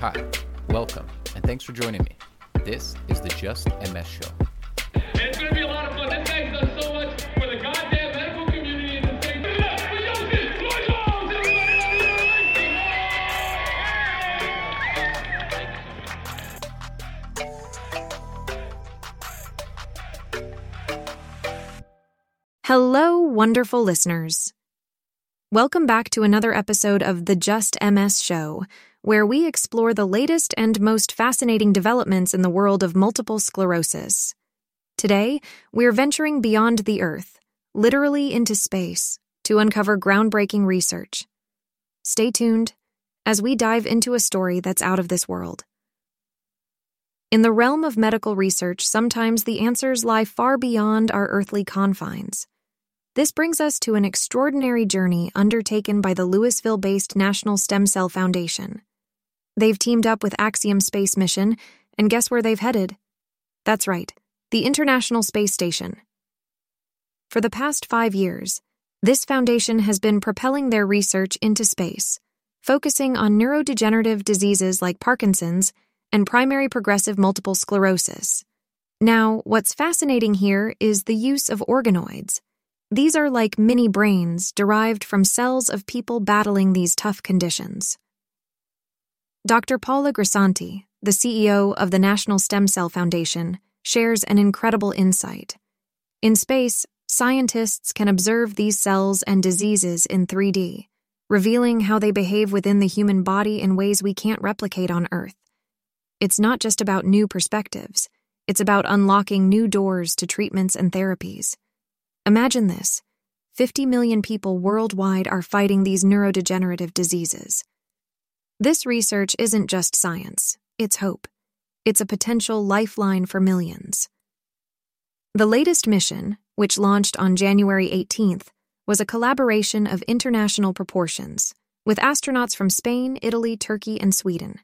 Hi, welcome, and thanks for joining me. This is the Just MS Show. It's gonna be a lot of fun. This guy's done so much for the goddamn medical community in the state. Give it up for Yoshi! Lloyd Jones! Everybody Hello, wonderful listeners. Welcome back to another episode of the Just MS Show, where we explore the latest and most fascinating developments in the world of multiple sclerosis. Today, we're venturing beyond the Earth, literally into space, to uncover groundbreaking research. Stay tuned as we dive into a story that's out of this world. In the realm of medical research, sometimes the answers lie far beyond our earthly confines. This brings us to an extraordinary journey undertaken by the Louisville based National Stem Cell Foundation. They've teamed up with Axiom Space Mission, and guess where they've headed? That's right, the International Space Station. For the past five years, this foundation has been propelling their research into space, focusing on neurodegenerative diseases like Parkinson's and primary progressive multiple sclerosis. Now, what's fascinating here is the use of organoids. These are like mini brains derived from cells of people battling these tough conditions. Dr. Paula Grisanti, the CEO of the National Stem Cell Foundation, shares an incredible insight. In space, scientists can observe these cells and diseases in 3D, revealing how they behave within the human body in ways we can't replicate on Earth. It's not just about new perspectives, it's about unlocking new doors to treatments and therapies. Imagine this 50 million people worldwide are fighting these neurodegenerative diseases. This research isn't just science, it's hope. It's a potential lifeline for millions. The latest mission, which launched on January 18th, was a collaboration of international proportions, with astronauts from Spain, Italy, Turkey, and Sweden.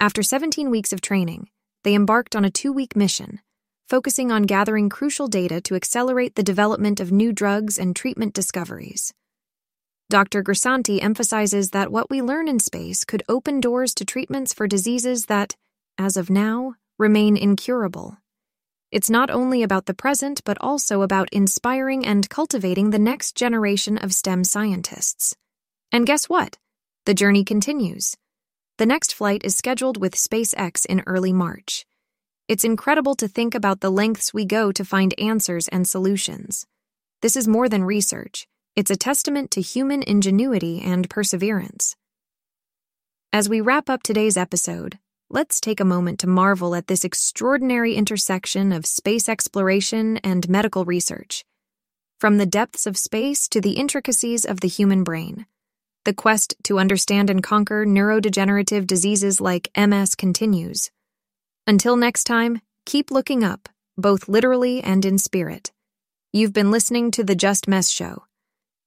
After 17 weeks of training, they embarked on a two week mission, focusing on gathering crucial data to accelerate the development of new drugs and treatment discoveries. Dr. Grisanti emphasizes that what we learn in space could open doors to treatments for diseases that, as of now, remain incurable. It's not only about the present, but also about inspiring and cultivating the next generation of STEM scientists. And guess what? The journey continues. The next flight is scheduled with SpaceX in early March. It's incredible to think about the lengths we go to find answers and solutions. This is more than research, it's a testament to human ingenuity and perseverance. As we wrap up today's episode, let's take a moment to marvel at this extraordinary intersection of space exploration and medical research. From the depths of space to the intricacies of the human brain. The quest to understand and conquer neurodegenerative diseases like MS continues. Until next time, keep looking up, both literally and in spirit. You've been listening to The Just MS Show.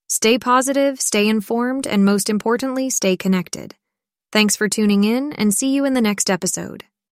Stay positive, stay informed, and most importantly, stay connected. Thanks for tuning in, and see you in the next episode.